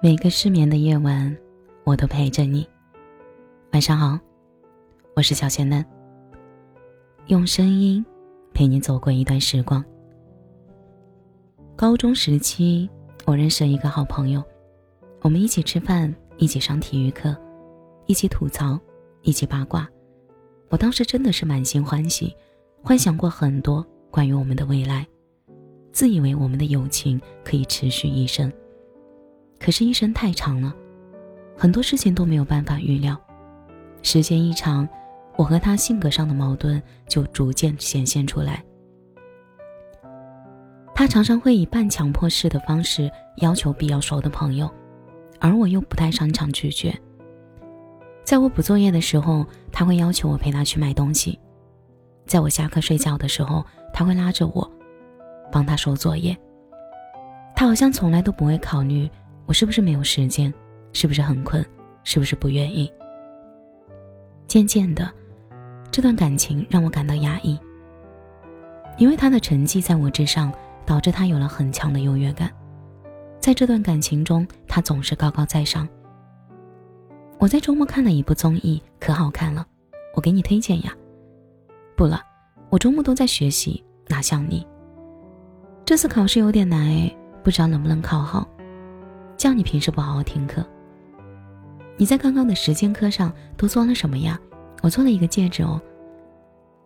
每个失眠的夜晚，我都陪着你。晚上好，我是小仙嫩。用声音陪你走过一段时光。高中时期，我认识了一个好朋友，我们一起吃饭，一起上体育课，一起吐槽，一起八卦。我当时真的是满心欢喜，幻想过很多关于我们的未来，自以为我们的友情可以持续一生。可是，一生太长了，很多事情都没有办法预料。时间一长，我和他性格上的矛盾就逐渐显现出来。他常常会以半强迫式的方式要求必要熟的朋友，而我又不太擅长拒绝。在我补作业的时候，他会要求我陪他去买东西；在我下课睡觉的时候，他会拉着我帮他收作业。他好像从来都不会考虑。我是不是没有时间？是不是很困？是不是不愿意？渐渐的，这段感情让我感到压抑。因为他的成绩在我之上，导致他有了很强的优越感。在这段感情中，他总是高高在上。我在周末看了一部综艺，可好看了，我给你推荐呀。不了，我周末都在学习，哪像你？这次考试有点难哎，不知道能不能考好。叫你平时不好好听课。你在刚刚的时间课上都做了什么呀？我做了一个戒指哦。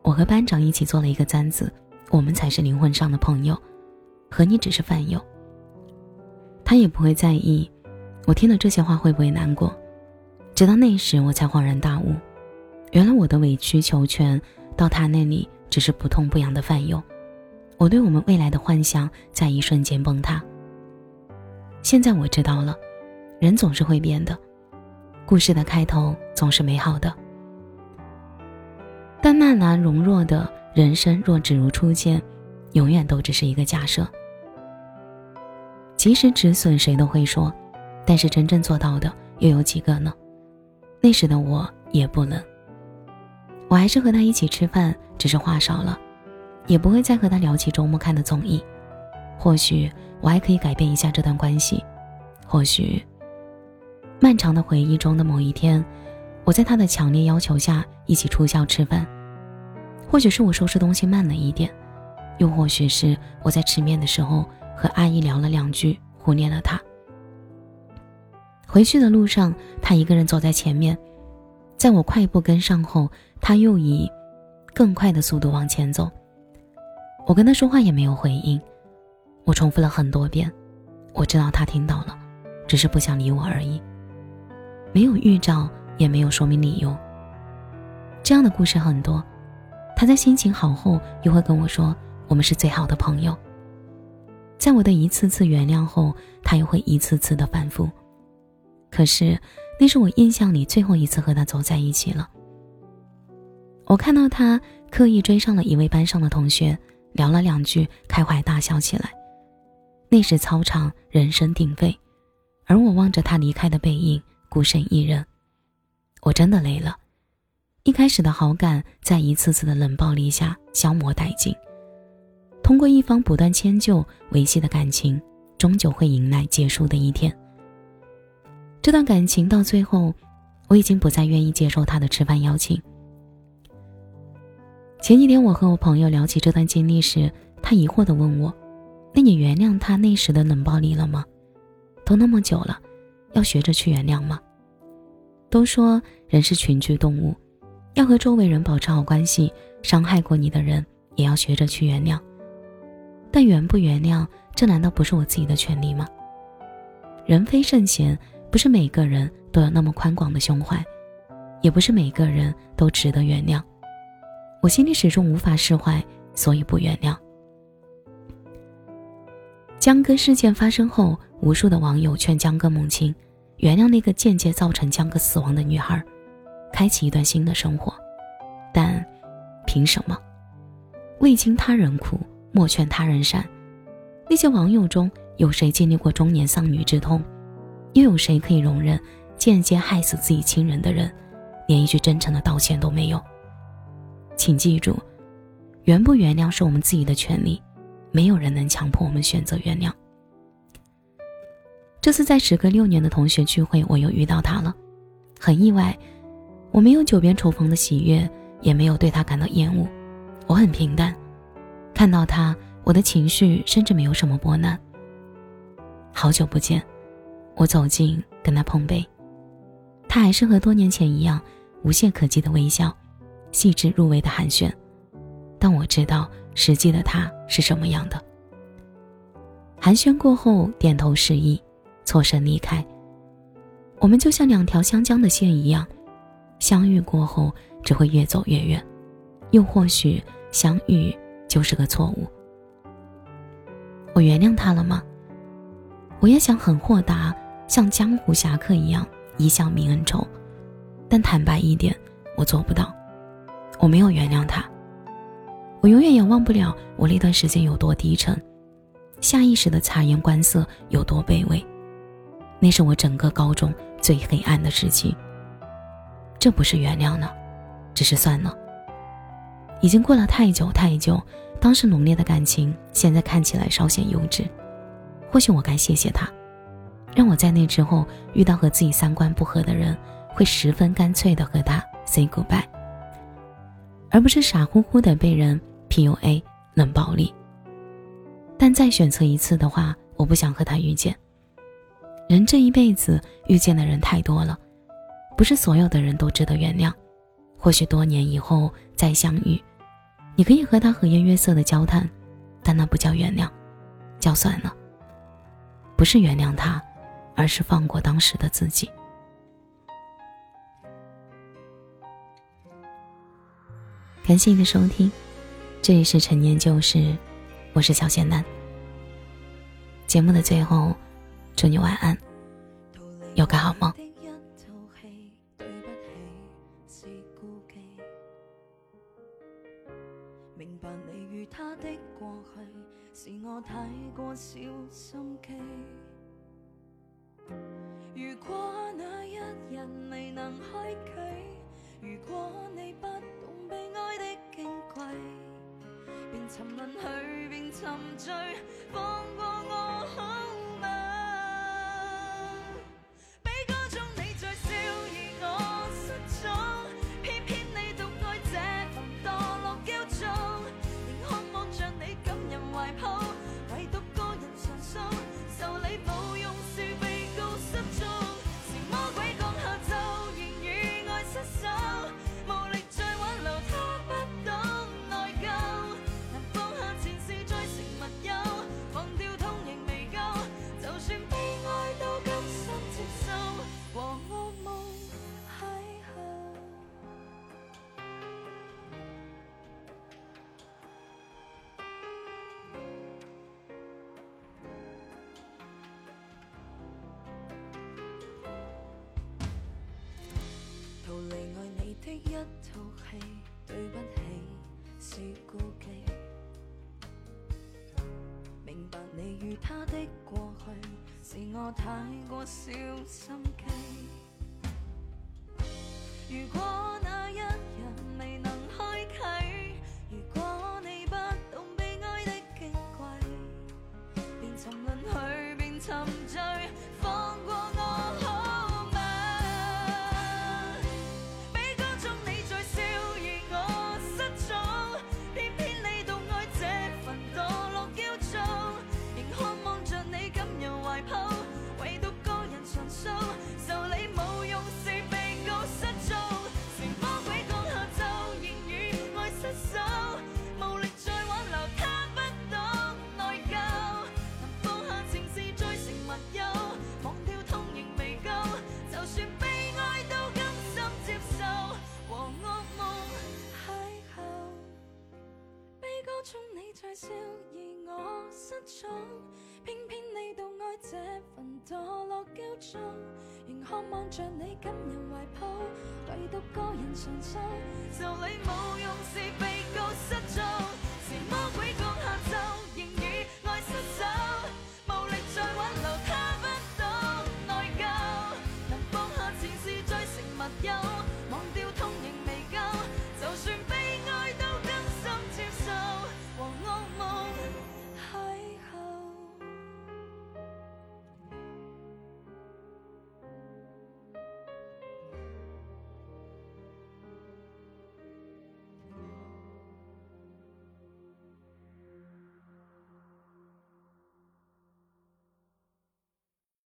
我和班长一起做了一个簪子，我们才是灵魂上的朋友，和你只是饭友。他也不会在意，我听了这些话会不会难过？直到那时我才恍然大悟，原来我的委曲求全到他那里只是不痛不痒的饭友。我对我们未来的幻想在一瞬间崩塌。现在我知道了，人总是会变的，故事的开头总是美好的，但那难容若的人生若只如初见，永远都只是一个假设。及时止损谁都会说，但是真正做到的又有几个呢？那时的我也不能。我还是和他一起吃饭，只是话少了，也不会再和他聊起周末看的综艺，或许。我还可以改变一下这段关系，或许，漫长的回忆中的某一天，我在他的强烈要求下一起出校吃饭，或许是我收拾东西慢了一点，又或许是我在吃面的时候和阿姨聊了两句，忽略了他。回去的路上，他一个人走在前面，在我快步跟上后，他又以更快的速度往前走。我跟他说话也没有回应。我重复了很多遍，我知道他听到了，只是不想理我而已。没有预兆，也没有说明理由。这样的故事很多。他在心情好后，又会跟我说我们是最好的朋友。在我的一次次原谅后，他又会一次次的反复。可是，那是我印象里最后一次和他走在一起了。我看到他刻意追上了一位班上的同学，聊了两句，开怀大笑起来。那时操场人声鼎沸，而我望着他离开的背影，孤身一人。我真的累了。一开始的好感，在一次次的冷暴力下消磨殆尽。通过一方不断迁就维系的感情，终究会迎来结束的一天。这段感情到最后，我已经不再愿意接受他的吃饭邀请。前几天我和我朋友聊起这段经历时，他疑惑地问我。那你原谅他那时的冷暴力了吗？都那么久了，要学着去原谅吗？都说人是群居动物，要和周围人保持好关系，伤害过你的人也要学着去原谅。但原不原谅，这难道不是我自己的权利吗？人非圣贤，不是每个人都有那么宽广的胸怀，也不是每个人都值得原谅。我心里始终无法释怀，所以不原谅。江歌事件发生后，无数的网友劝江歌母亲原谅那个间接造成江歌死亡的女孩，开启一段新的生活。但，凭什么？未经他人苦，莫劝他人善。那些网友中有谁经历过中年丧女之痛？又有谁可以容忍间接害死自己亲人的人，连一句真诚的道歉都没有？请记住，原不原谅是我们自己的权利。没有人能强迫我们选择原谅。这次在时隔六年的同学聚会，我又遇到他了，很意外。我没有久别重逢的喜悦，也没有对他感到厌恶，我很平淡。看到他，我的情绪甚至没有什么波澜。好久不见，我走近跟他碰杯，他还是和多年前一样，无懈可击的微笑，细致入微的寒暄。但我知道实际的他是什么样的。寒暄过后，点头示意，错身离开。我们就像两条相交的线一样。相遇过后，只会越走越远，又或许相遇就是个错误。我原谅他了吗？我也想很豁达，像江湖侠客一样一向泯恩仇，但坦白一点，我做不到。我没有原谅他，我永远也忘不了我那段时间有多低沉，下意识的察言观色有多卑微。那是我整个高中最黑暗的时期。这不是原谅呢，只是算了。已经过了太久太久，当时浓烈的感情，现在看起来稍显幼稚。或许我该谢谢他，让我在那之后遇到和自己三观不合的人，会十分干脆的和他 say goodbye，而不是傻乎乎的被人 PUA 冷暴力。但再选择一次的话，我不想和他遇见。人这一辈子遇见的人太多了。不是所有的人都值得原谅，或许多年以后再相遇，你可以和他和颜悦色的交谈，但那不叫原谅，叫算了。不是原谅他，而是放过当时的自己。感谢你的收听，这里是陈年旧事，我是小仙男。节目的最后，祝你晚安，有个好梦。是我太过小心机。沉沦去，便沉醉，放过我好他的过去，是我太过小心机。如果笑，而我失宠。偏偏你独爱这份堕落骄纵，仍渴望着你感人怀抱，唯独个人承受。就你冇用